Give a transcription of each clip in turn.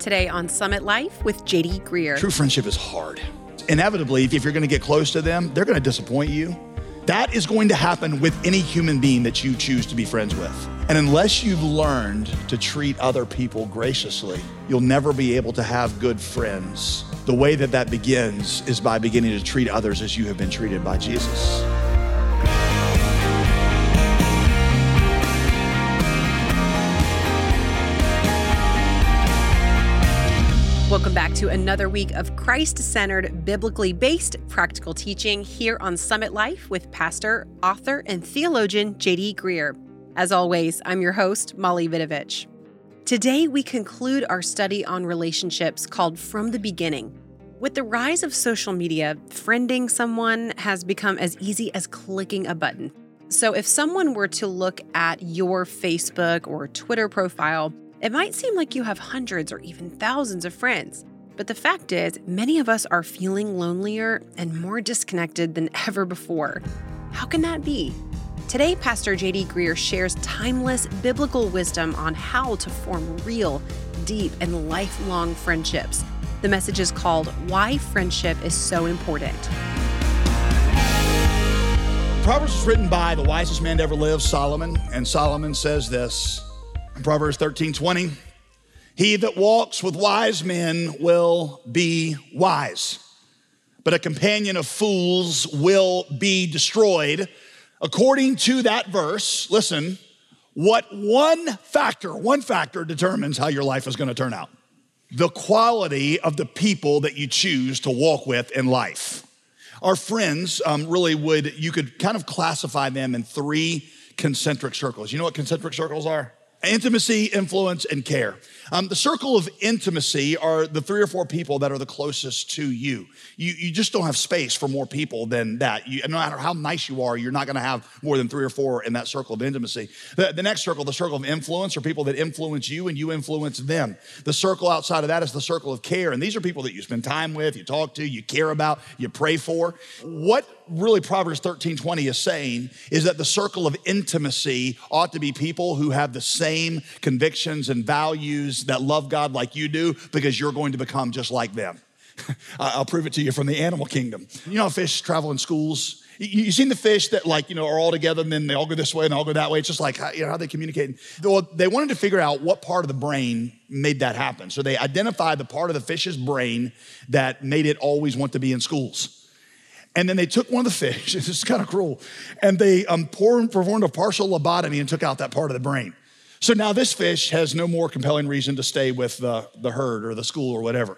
Today on Summit Life with JD Greear. True friendship is hard. Inevitably, if you're going to get close to them, they're going to disappoint you. That is going to happen with any human being that you choose to be friends with. And unless you've learned to treat other people graciously, you'll never be able to have good friends. The way that that begins is by beginning to treat others as you have been treated by Jesus. Welcome back to another week of Christ centered, biblically based practical teaching here on Summit Life with pastor, author, and theologian JD Greear. As always, I'm your host, Molly Vidovich. Today, we conclude our study on relationships called From the Beginning. With the rise of social media, friending someone has become as easy as clicking a button. So, if someone were to look at your Facebook or Twitter profile, it might seem like you have hundreds or even thousands of friends, but the fact is, many of us are feeling lonelier and more disconnected than ever before. How can that be? Today, Pastor JD Greear shares timeless biblical wisdom on how to form real, deep, and lifelong friendships. The message is called Why Friendship is So Important. Proverbs was written by the wisest man to ever live, Solomon, and Solomon says this Proverbs 13 20. He that walks with wise men will be wise, but a companion of fools will be destroyed. According to that verse, listen, what one factor, one factor determines how your life is going to turn out the quality of the people that you choose to walk with in life. Our friends um, really would, you could kind of classify them in three concentric circles. You know what concentric circles are? Intimacy, influence, and care. Um, the circle of intimacy are the three or four people that are the closest to you. You, you just don't have space for more people than that. You, no matter how nice you are, you're not going to have more than three or four in that circle of intimacy. The, the next circle, the circle of influence, are people that influence you and you influence them. The circle outside of that is the circle of care. And these are people that you spend time with, you talk to, you care about, you pray for. What really Proverbs 13 20 is saying is that the circle of intimacy ought to be people who have the same convictions and values that love God like you do because you're going to become just like them. I'll prove it to you from the animal kingdom. You know, fish travel in schools. You, have seen the fish that like, you know, are all together and then they all go this way and they all go that way. It's just like, you know, how they communicate. Well, they wanted to figure out what part of the brain made that happen. So they identified the part of the fish's brain that made it always want to be in schools. And then they took one of the fish, this is kind of cruel, and they um, performed a partial lobotomy and took out that part of the brain. So now this fish has no more compelling reason to stay with the, the herd or the school or whatever.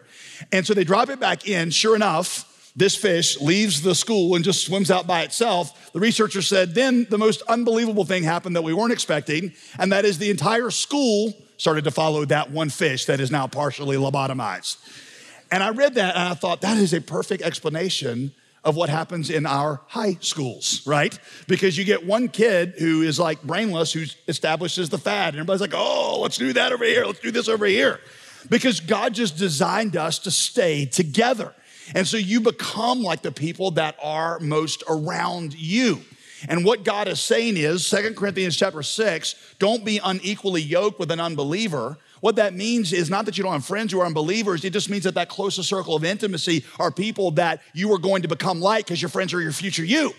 And so they drop it back in. Sure enough, this fish leaves the school and just swims out by itself. The researcher said, then the most unbelievable thing happened that we weren't expecting, and that is the entire school started to follow that one fish that is now partially lobotomized. And I read that and I thought, that is a perfect explanation of what happens in our high schools, right? Because you get one kid who is like brainless, who establishes the fad, and everybody's like, oh, let's do that over here, let's do this over here. Because God just designed us to stay together. And so you become like the people that are most around you. And what God is saying is, Second Corinthians chapter 6, don't be unequally yoked with an unbeliever. What that means is not that you don't have friends who are unbelievers. It just means that that closest circle of intimacy are people that you are going to become like because your friends are your future you.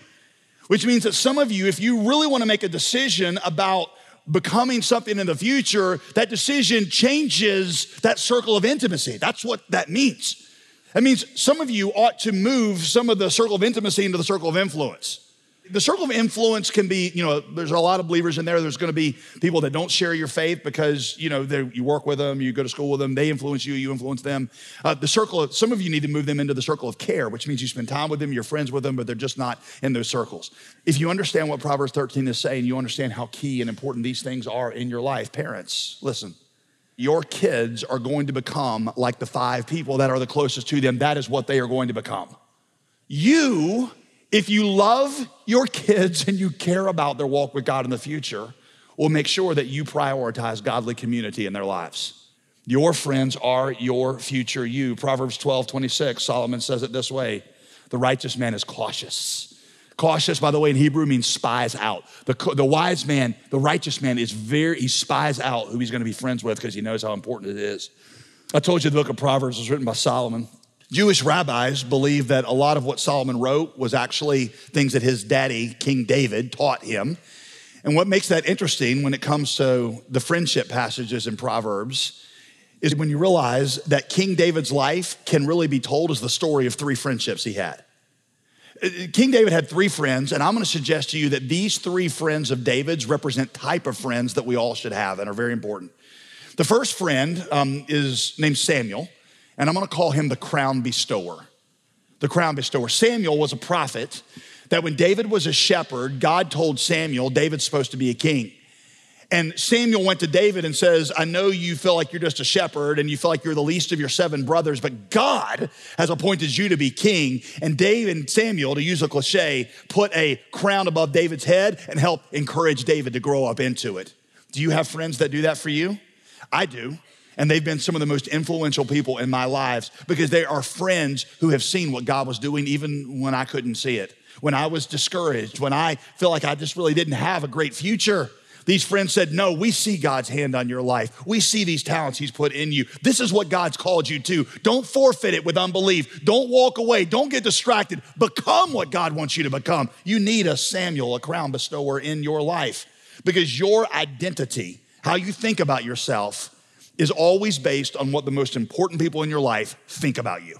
Which means that some of you, if you really want to make a decision about becoming something in the future, that decision changes that circle of intimacy. That's what that means. That means some of you ought to move some of the circle of intimacy into the circle of influence. The circle of influence can be, you know, there's a lot of believers in there. There's going to be people that don't share your faith because, you know, you work with them, you go to school with them, they influence you, you influence them. Uh, the circle, of, some of you need to move them into the circle of care, which means you spend time with them, you're friends with them, but they're just not in those circles. If you understand what Proverbs 13 is saying, you understand how key and important these things are in your life. Parents, listen your kids are going to become like the five people that are the closest to them. That is what they are going to become. You if you love your kids and you care about their walk with God in the future, will make sure that you prioritize godly community in their lives. Your friends are your future you. Proverbs 12, 26, Solomon says it this way The righteous man is cautious. Cautious, by the way, in Hebrew means spies out. The, the wise man, the righteous man is very, he spies out who he's to be friends with because he knows how important it is. I told you the book of Proverbs was written by Solomon. Jewish rabbis believe that a lot of what Solomon wrote was actually things that his daddy, King David, taught him. And what makes that interesting when it comes to the friendship passages in Proverbs is when you realize that King David's life can really be told as the story of three friendships he had. King David had three friends, and I'm going to suggest to you that these three friends of David's represent type of friends that we all should have and are very important. The first friend um, is named Samuel, and I'm to call him the crown bestower. The crown bestower. Samuel was a prophet that when David was a shepherd, God told Samuel David's supposed to be a king. And Samuel went to David and says, I know you feel like you're just a shepherd and you feel like you're the least of your seven brothers, but God has appointed you to be king. And David and Samuel, to use a cliche, put a crown above David's head and help encourage David to grow up into it. Do you have friends that do that for you? I do. And they've been some of the most influential people in my lives because they are friends who have seen what God was doing even when I couldn't see it. When I was discouraged, when I feel like I just really didn't have a great future. These friends said, No, we see God's hand on your life. We see these talents He's put in you. This is what God's called you to. Don't forfeit it with unbelief. Don't walk away. Don't get distracted. Become what God wants you to become. You need a Samuel, a crown bestower in your life because your identity, how you think about yourself, is always based on what the most important people in your life think about you.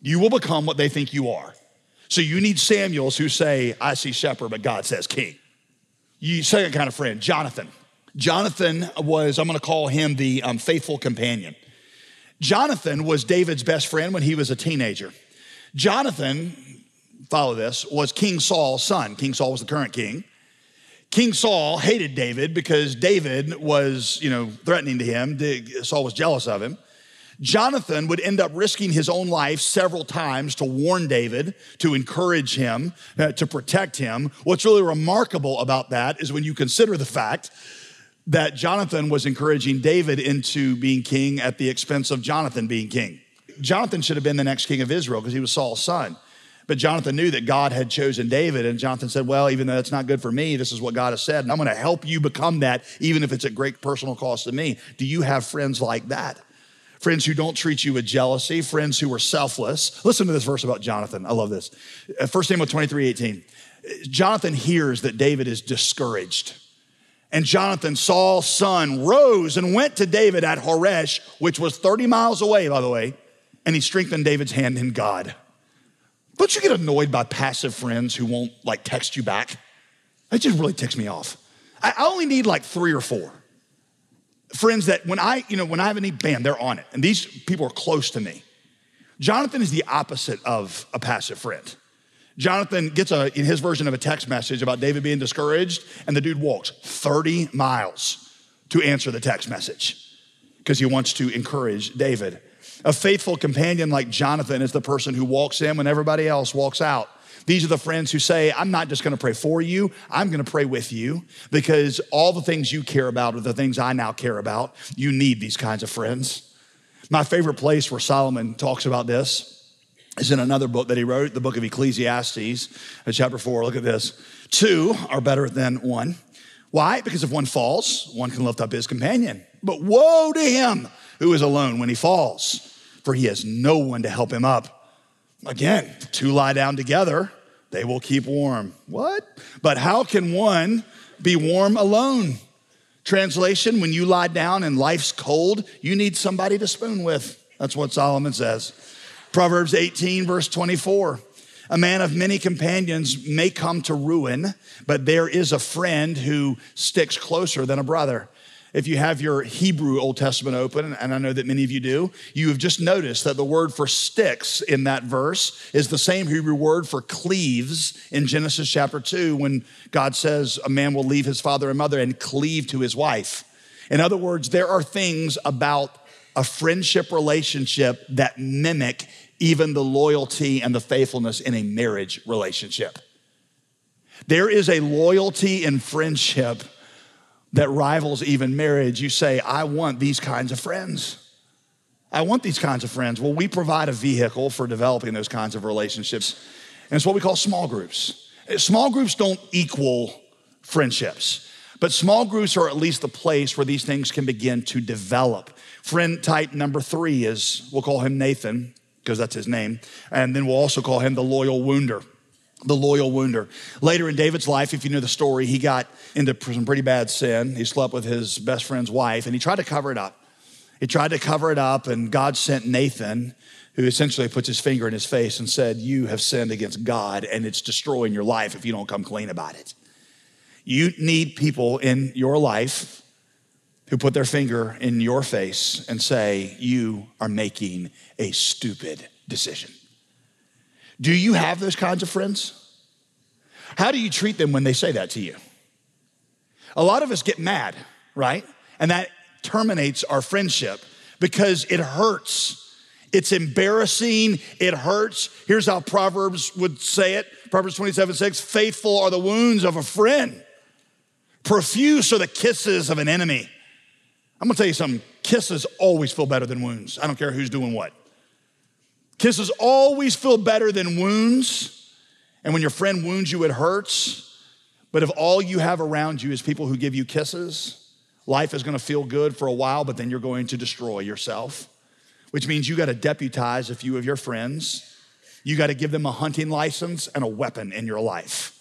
You will become what they think you are. So you need Samuels who say, I see shepherd, but God says king. You second kind of friend, Jonathan. Jonathan was, I'm gonna call him the um, faithful companion. Jonathan was David's best friend when he was a teenager. Jonathan, follow this, was King Saul's son. King Saul was the current king. King Saul hated David because David was, you know, threatening to him. Saul was jealous of him. Jonathan would end up risking his own life several times to warn David, to encourage him, uh, to protect him. What's really remarkable about that is when you consider the fact that Jonathan was encouraging David into being king at the expense of Jonathan being king. Jonathan should have been the next king of Israel because he was Saul's son. But Jonathan knew that God had chosen David, and Jonathan said, Well, even though that's not good for me, this is what God has said, and I'm gonna help you become that, even if it's at great personal cost to me. Do you have friends like that? friends who don't treat you with jealousy, friends who are selfless. Listen to this verse about Jonathan. I love this. 1 uh, Samuel 23 18. Jonathan hears that David is discouraged. And Jonathan, Saul's son, rose and went to David at Horesh, which was 30 miles away, by the way, and he strengthened David's hand in God. Don't you get annoyed by passive friends who won't like text you back? That just really ticks me off. I only need like three or four friends that when I, you know, when I have any bam, they're on it. And these people are close to me. Jonathan is the opposite of a passive friend. Jonathan gets a, in his version of a text message about David being discouraged, and the dude walks 30 miles to answer the text message because he wants to encourage David. A faithful companion like Jonathan is the person who walks in when everybody else walks out. These are the friends who say, I'm not just gonna pray for you, I'm gonna pray with you because all the things you care about are the things I now care about. You need these kinds of friends. My favorite place where Solomon talks about this is in another book that he wrote, the book of Ecclesiastes, uh, chapter four. Look at this. Two are better than one. Why? Because if one falls, one can lift up his companion. But woe to him who is alone when he falls, for he has no one to help him up. Again, two lie down together, they will keep warm. What? But how can one be warm alone? Translation, when you lie down and life's cold, you need somebody to spoon with. That's what Solomon says. Proverbs 18, verse 24. A man of many companions may come to ruin, but there is a friend who sticks closer than a brother. If you have your Hebrew Old Testament open, and I know that many of you do, you have just noticed that the word for sticks in that verse is the same Hebrew word for cleaves in Genesis chapter 2 when God says a man will leave his father and mother and cleave to his wife. In other words, there are things about a friendship relationship that mimic even the loyalty and the faithfulness in a marriage relationship. There is a loyalty in friendship that rivals even marriage, you say, I want these kinds of friends. I want these kinds of friends. Well, we provide a vehicle for developing those kinds of relationships, and it's what we call small groups. Small groups don't equal friendships, but small groups are at least the place where these things can begin to develop, Friend type number three is, we'll call him Nathan, because that's his name. And then we'll also call him the loyal wounder. The loyal wounder. Later in David's life, if you know the story, he got into some pretty bad sin. He slept with his best friend's wife and he tried to cover it up. He tried to cover it up, and God sent Nathan, who essentially puts his finger in his face and said, You have sinned against God, and it's destroying your life if you don't come clean about it. You need people in your life who put their finger in your face and say, You are making a stupid decision. Do you have those kinds of friends? How do you treat them when they say that to you? A lot of us get mad, right? And that terminates our friendship because it hurts. It's embarrassing. It hurts. Here's how Proverbs would say it Proverbs 27 6 Faithful are the wounds of a friend, profuse are the kisses of an enemy. I'm gonna tell you something kisses always feel better than wounds. I don't care who's doing what. Kisses always feel better than wounds. And when your friend wounds you, it hurts. But if all you have around you is people who give you kisses, life is gonna feel good for a while, but then you're going to destroy yourself, which means you gotta deputize a few of your friends. You gotta give them a hunting license and a weapon in your life.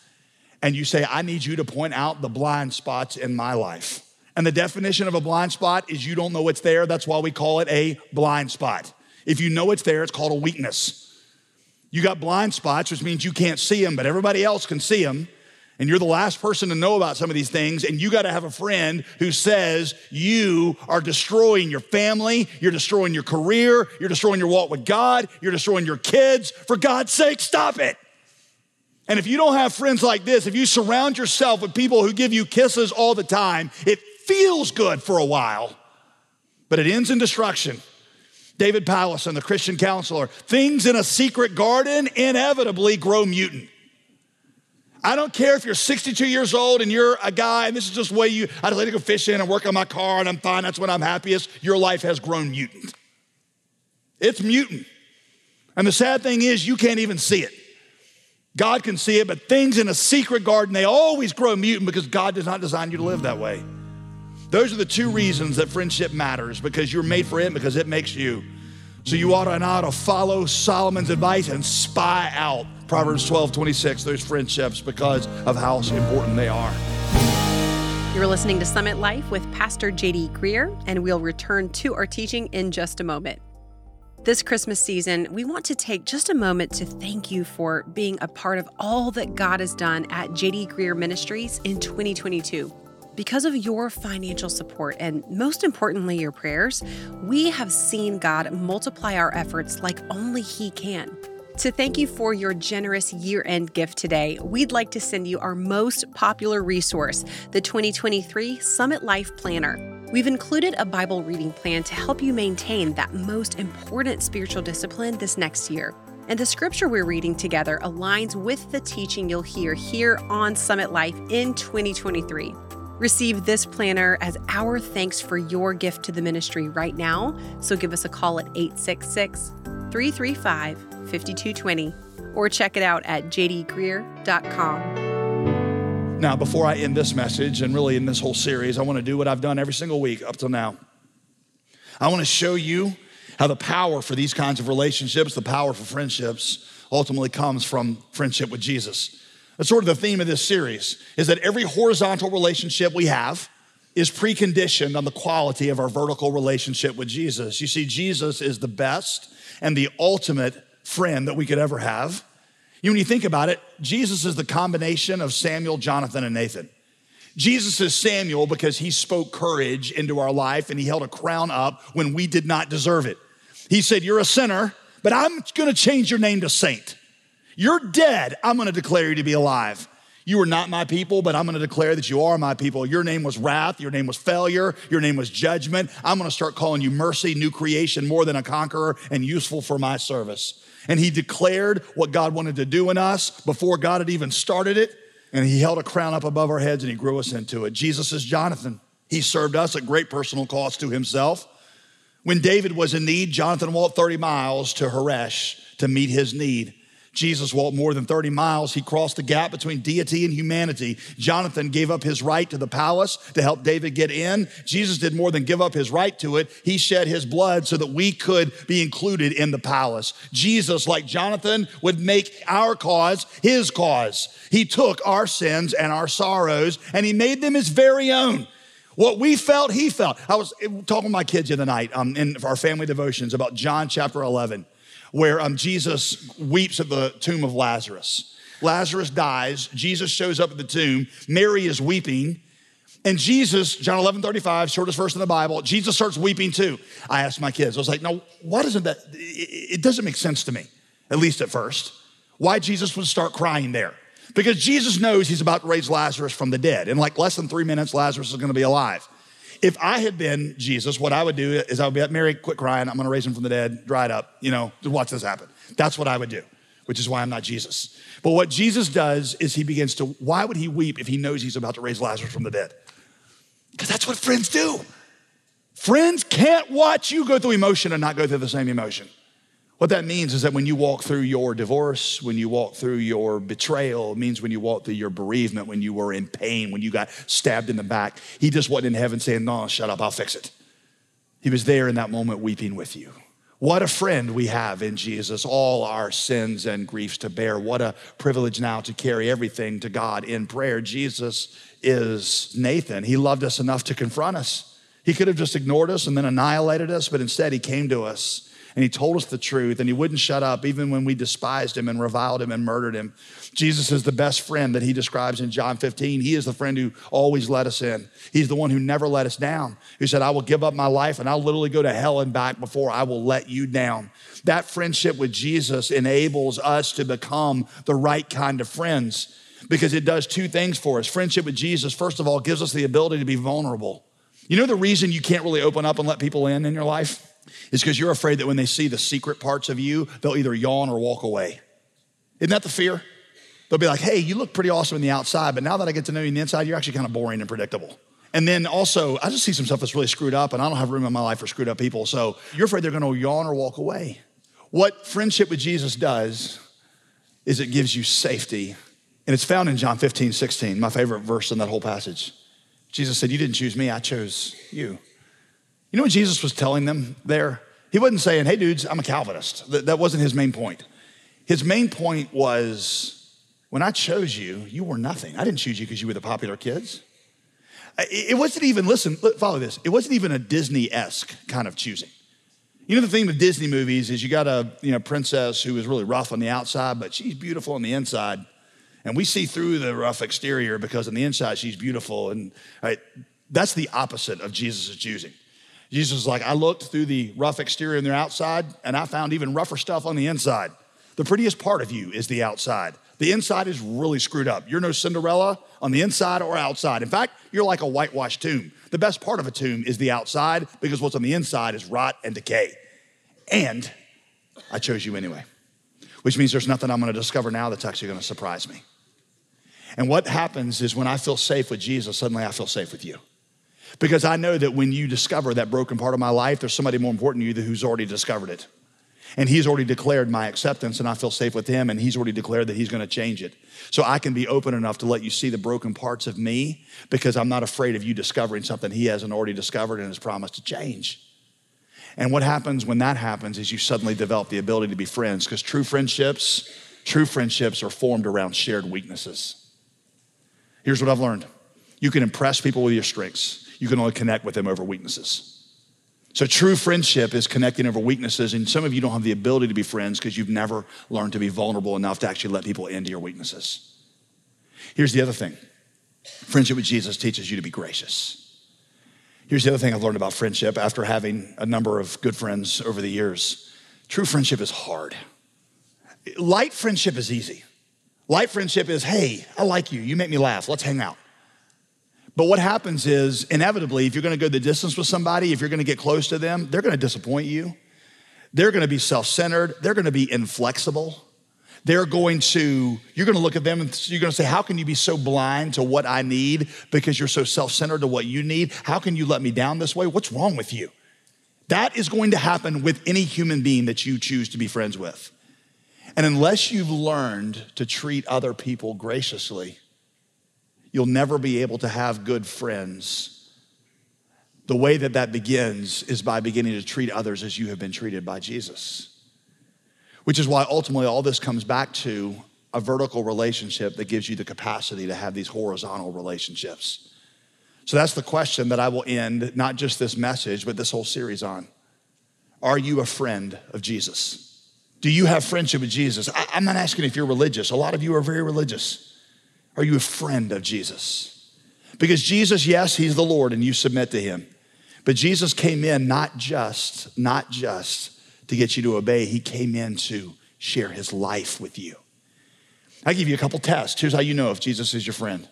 And you say, I need you to point out the blind spots in my life. And the definition of a blind spot is you don't know it's there. That's why we call it a blind spot. If you know it's there, it's called a weakness. You got blind spots, which means you can't see them, but everybody else can see them. And you're the last person to know about some of these things. And you got to have a friend who says you are destroying your family, you're destroying your career, you're destroying your walk with God, you're destroying your kids. For God's sake, stop it. And if you don't have friends like this, if you surround yourself with people who give you kisses all the time, it feels good for a while, but it ends in destruction. David Powlison, the Christian counselor, things in a secret garden inevitably grow mutant. I don't care if you're 62 years old and you're a guy, and this is just way you, I just like to go fishing and work on my car and I'm fine, that's when I'm happiest. Your life has grown mutant. It's mutant. And the sad thing is, you can't even see it. God can see it, but things in a secret garden, they always grow mutant because God does not design you to live that way. Those are the two reasons that friendship matters because you're made for it, because it makes you. So you ought to not to follow Solomon's advice and spy out Proverbs 12, 26, those friendships because of how important they are. You're listening to Summit Life with Pastor JD Greear, and we'll return to our teaching in just a moment. This Christmas season, we want to take just a moment to thank you for being a part of all that God has done at JD Greear Ministries in 2022. Because of your financial support and most importantly, your prayers, we have seen God multiply our efforts like only He can. To thank you for your generous year end gift today, we'd like to send you our most popular resource, the 2023 Summit Life Planner. We've included a Bible reading plan to help you maintain that most important spiritual discipline this next year. And the scripture we're reading together aligns with the teaching you'll hear here on Summit Life in 2023. Receive this planner as our thanks for your gift to the ministry right now. So give us a call at 866 335 5220 or check it out at jdgreear.com. Now, before I end this message and really in this whole series, I want to do what I've done every single week up till now. I want to show you how the power for these kinds of relationships, the power for friendships, ultimately comes from friendship with Jesus. That's sort of the theme of this series is that every horizontal relationship we have is preconditioned on the quality of our vertical relationship with Jesus. You see, Jesus is the best and the ultimate friend that we could ever have. You, when you think about it, Jesus is the combination of Samuel, Jonathan, and Nathan. Jesus is Samuel because he spoke courage into our life and he held a crown up when we did not deserve it. He said, You're a sinner, but I'm gonna change your name to saint. You're dead. I'm going to declare you to be alive. You are not my people, but I'm going to declare that you are my people. Your name was wrath. Your name was failure. Your name was judgment. I'm going to start calling you mercy, new creation, more than a conqueror, and useful for my service. And he declared what God wanted to do in us before God had even started it. And he held a crown up above our heads and he grew us into it. Jesus is Jonathan. He served us at great personal cost to himself. When David was in need, Jonathan walked 30 miles to Horesh to meet his need. Jesus walked more than 30 miles. He crossed the gap between deity and humanity. Jonathan gave up his right to the palace to help David get in. Jesus did more than give up his right to it. He shed his blood so that we could be included in the palace. Jesus, like Jonathan, would make our cause his cause. He took our sins and our sorrows and he made them his very own. What we felt, he felt. I was talking with my kids the other night um, in our family devotions about John chapter 11 where um, Jesus weeps at the tomb of Lazarus. Lazarus dies. Jesus shows up at the tomb. Mary is weeping. And Jesus, John 11, 35, shortest verse in the Bible, Jesus starts weeping too. I asked my kids, I was like, no, why doesn't that, it doesn't make sense to me, at least at first, why Jesus would start crying there. Because Jesus knows he's about to raise Lazarus from the dead. In like less than three minutes, Lazarus is gonna be alive. If I had been Jesus, what I would do is I would be like, Mary, quit crying. I'm going to raise him from the dead, dry it up. You know, just watch this happen. That's what I would do, which is why I'm not Jesus. But what Jesus does is he begins to, why would he weep if he knows he's about to raise Lazarus from the dead? Because that's what friends do. Friends can't watch you go through emotion and not go through the same emotion. What that means is that when you walk through your divorce, when you walk through your betrayal, it means when you walk through your bereavement, when you were in pain, when you got stabbed in the back, he just wasn't in heaven saying, No, shut up, I'll fix it. He was there in that moment weeping with you. What a friend we have in Jesus, all our sins and griefs to bear. What a privilege now to carry everything to God in prayer. Jesus is Nathan. He loved us enough to confront us. He could have just ignored us and then annihilated us, but instead he came to us and he told us the truth and he wouldn't shut up even when we despised him and reviled him and murdered him. Jesus is the best friend that he describes in John 15. He is the friend who always let us in. He's the one who never let us down, who said, I will give up my life and I'll literally go to hell and back before I will let you down. That friendship with Jesus enables us to become the right kind of friends because it does two things for us. Friendship with Jesus, first of all, gives us the ability to be vulnerable. You know the reason you can't really open up and let people in in your life? Is because you're afraid that when they see the secret parts of you, they'll either yawn or walk away. Isn't that the fear? They'll be like, hey, you look pretty awesome on the outside, but now that I get to know you on the inside, you're actually kind of boring and predictable. And then also, I just see some stuff that's really screwed up, and I don't have room in my life for screwed up people. So you're afraid they're gonna yawn or walk away. What friendship with Jesus does is it gives you safety. And it's found in John 15, 16, my favorite verse in that whole passage. Jesus said, You didn't choose me, I chose you. You know what Jesus was telling them there? He wasn't saying, hey, dudes, I'm a Calvinist. That, that wasn't his main point. His main point was, when I chose you, you were nothing. I didn't choose you because you were the popular kids. It wasn't even, listen, follow this. It wasn't even a Disney esque kind of choosing. You know, the theme of Disney movies is you got a you know, princess who is really rough on the outside, but she's beautiful on the inside. And we see through the rough exterior because on the inside she's beautiful. And right, that's the opposite of Jesus' choosing. Jesus is like, I looked through the rough exterior and the outside, and I found even rougher stuff on the inside. The prettiest part of you is the outside. The inside is really screwed up. You're no Cinderella on the inside or outside. In fact, you're like a whitewashed tomb. The best part of a tomb is the outside because what's on the inside is rot and decay. And I chose you anyway, which means there's nothing I'm going to discover now that's actually going to surprise me. And what happens is when I feel safe with Jesus, suddenly I feel safe with you. Because I know that when you discover that broken part of my life, there's somebody more important to you who's already discovered it. And he's already declared my acceptance, and I feel safe with him, and he's already declared that he's gonna change it. So I can be open enough to let you see the broken parts of me because I'm not afraid of you discovering something he hasn't already discovered and has promised to change. And what happens when that happens is you suddenly develop the ability to be friends because true friendships, true friendships are formed around shared weaknesses. Here's what I've learned you can impress people with your strengths you can only connect with them over weaknesses. So, true friendship is connecting over weaknesses, and some of you don't have the ability to be friends because you've never learned to be vulnerable enough to actually let people into your weaknesses. Here's the other thing friendship with Jesus teaches you to be gracious. Here's the other thing I've learned about friendship after having a number of good friends over the years true friendship is hard. Light friendship is easy. Light friendship is, hey, I like you. You make me laugh. Let's hang out. But what happens is, inevitably, if you're gonna go the distance with somebody, if you're gonna get close to them, they're gonna disappoint you. They're gonna be self centered. They're gonna be inflexible. They're going to, you're gonna look at them and you're gonna say, How can you be so blind to what I need because you're so self centered to what you need? How can you let me down this way? What's wrong with you? That is going to happen with any human being that you choose to be friends with. And unless you've learned to treat other people graciously, you'll never be able to have good friends. The way that that begins is by beginning to treat others as you have been treated by Jesus. Which is why ultimately all this comes back to a vertical relationship that gives you the capacity to have these horizontal relationships. So that's the question that I will end not just this message, but this whole series on. Are you a friend of Jesus? Do you have friendship with Jesus? I, am not asking if you're religious. A lot of you are very religious. Are you a friend of Jesus? Because Jesus, yes, he's the Lord and you submit to him. But Jesus came in not just, not just to get you to obey, he came in to share his life with you. I give you a couple tests. Here's how you know if Jesus is your friend.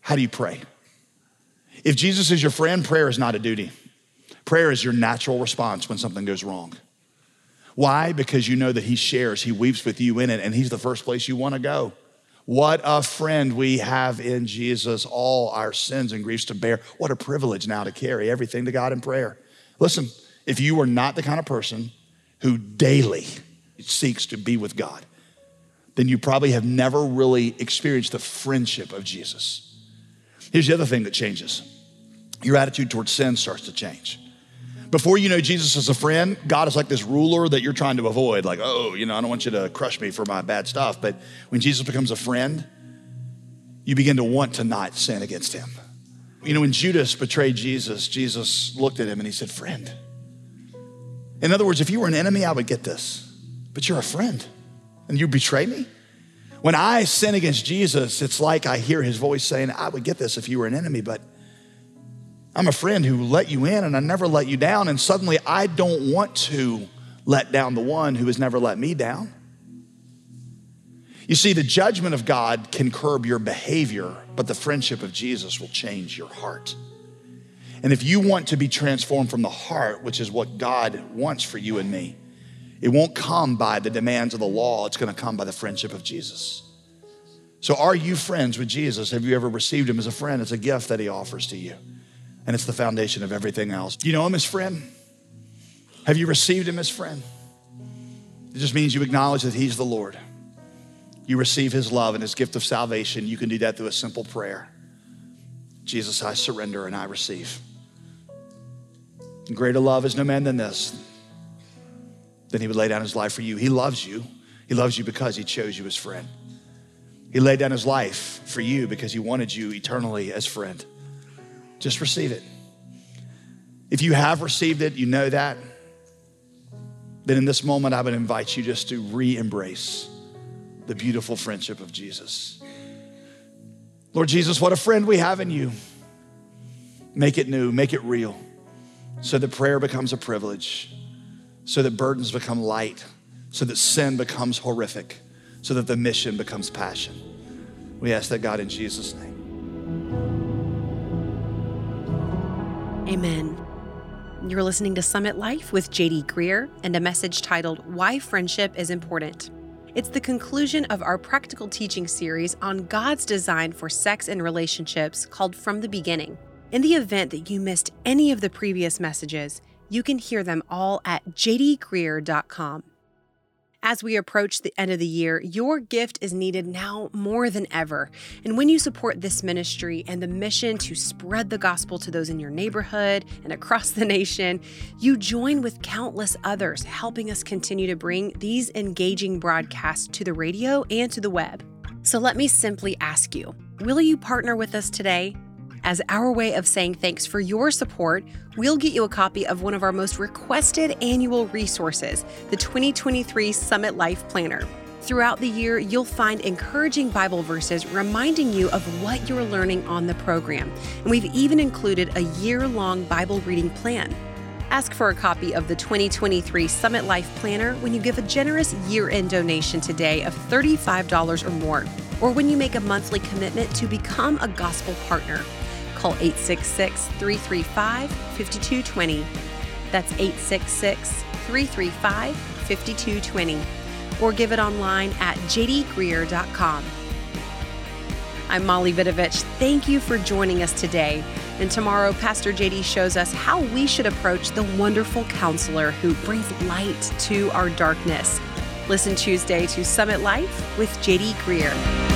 How do you pray? If Jesus is your friend, prayer is not a duty. Prayer is your natural response when something goes wrong. Why? Because you know that He shares, He weeps with you in it, and He's the first place you want to go. What a friend we have in Jesus, all our sins and griefs to bear. What a privilege now to carry everything to God in prayer. Listen, if you are not the kind of person who daily seeks to be with God, then you probably have never really experienced the friendship of Jesus. Here's the other thing that changes your attitude towards sin starts to change. Before you know Jesus as a friend, God is like this ruler that you're trying to avoid. Like, oh, you know, I don't want you to crush me for my bad stuff. But when Jesus becomes a friend, you begin to want to not sin against him. You know, when Judas betrayed Jesus, Jesus looked at him and he said, Friend. In other words, if you were an enemy, I would get this. But you're a friend and you betray me? When I sin against Jesus, it's like I hear his voice saying, I would get this if you were an enemy, but I'm a friend who let you in and I never let you down. And suddenly I don't want to let down the one who has never let me down. You see, the judgment of God can curb your behavior, but the friendship of Jesus will change your heart. And if you want to be transformed from the heart, which is what God wants for you and me, it won't come by the demands of the law, it's gonna come by the friendship of Jesus. So, are you friends with Jesus? Have you ever received him as a friend? It's a gift that he offers to you, and it's the foundation of everything else. Do you know him as friend? Have you received him as friend? It just means you acknowledge that he's the Lord. You receive his love and his gift of salvation. You can do that through a simple prayer Jesus, I surrender and I receive. greater love is no man than this then he would lay down his life for you. He loves you. He loves you because he chose you as friend. He laid down his life for you because he wanted you eternally as friend. Just receive it. If you have received it, you know that. Then in this moment, I would invite you just to re embrace the beautiful friendship of Jesus. Lord Jesus, what a friend we have in you. Make it new, make it real, so that prayer becomes a privilege so that burdens become light, so that sin becomes horrific, so that the mission becomes passion. We ask that God in Jesus' name. Amen. You're listening to Summit Life with JD Greear and a message titled Why Friendship is Important. It's the conclusion of our practical teaching series on God's design for sex and relationships called From the Beginning. In the event that you missed any of the previous messages, you can hear them all at jdgreear.com. As we approach the end of the year, your gift is needed now more than ever. And when you support this ministry and the mission to spread the gospel to those in your neighborhood and across the nation, you join with countless others helping us continue to bring these engaging broadcasts to the radio and to the web. So let me simply ask you will you partner with us today? As our way of saying thanks for your support, we'll get you a copy of one of our most requested annual resources, the 2023 Summit Life Planner. Throughout the year, you'll find encouraging Bible verses reminding you of what you're learning on the program. And we've even included a year long Bible reading plan. Ask for a copy of the 2023 Summit Life Planner when you give a generous year end donation today of $35 or more, or when you make a monthly commitment to become a gospel partner. Call 866 335 5220. That's 866 335 5220. Or give it online at jdgreear.com. I'm Molly Vidovich. Thank you for joining us today. And tomorrow, Pastor JD shows us how we should approach the wonderful counselor who brings light to our darkness. Listen Tuesday to Summit Life with JD Greear.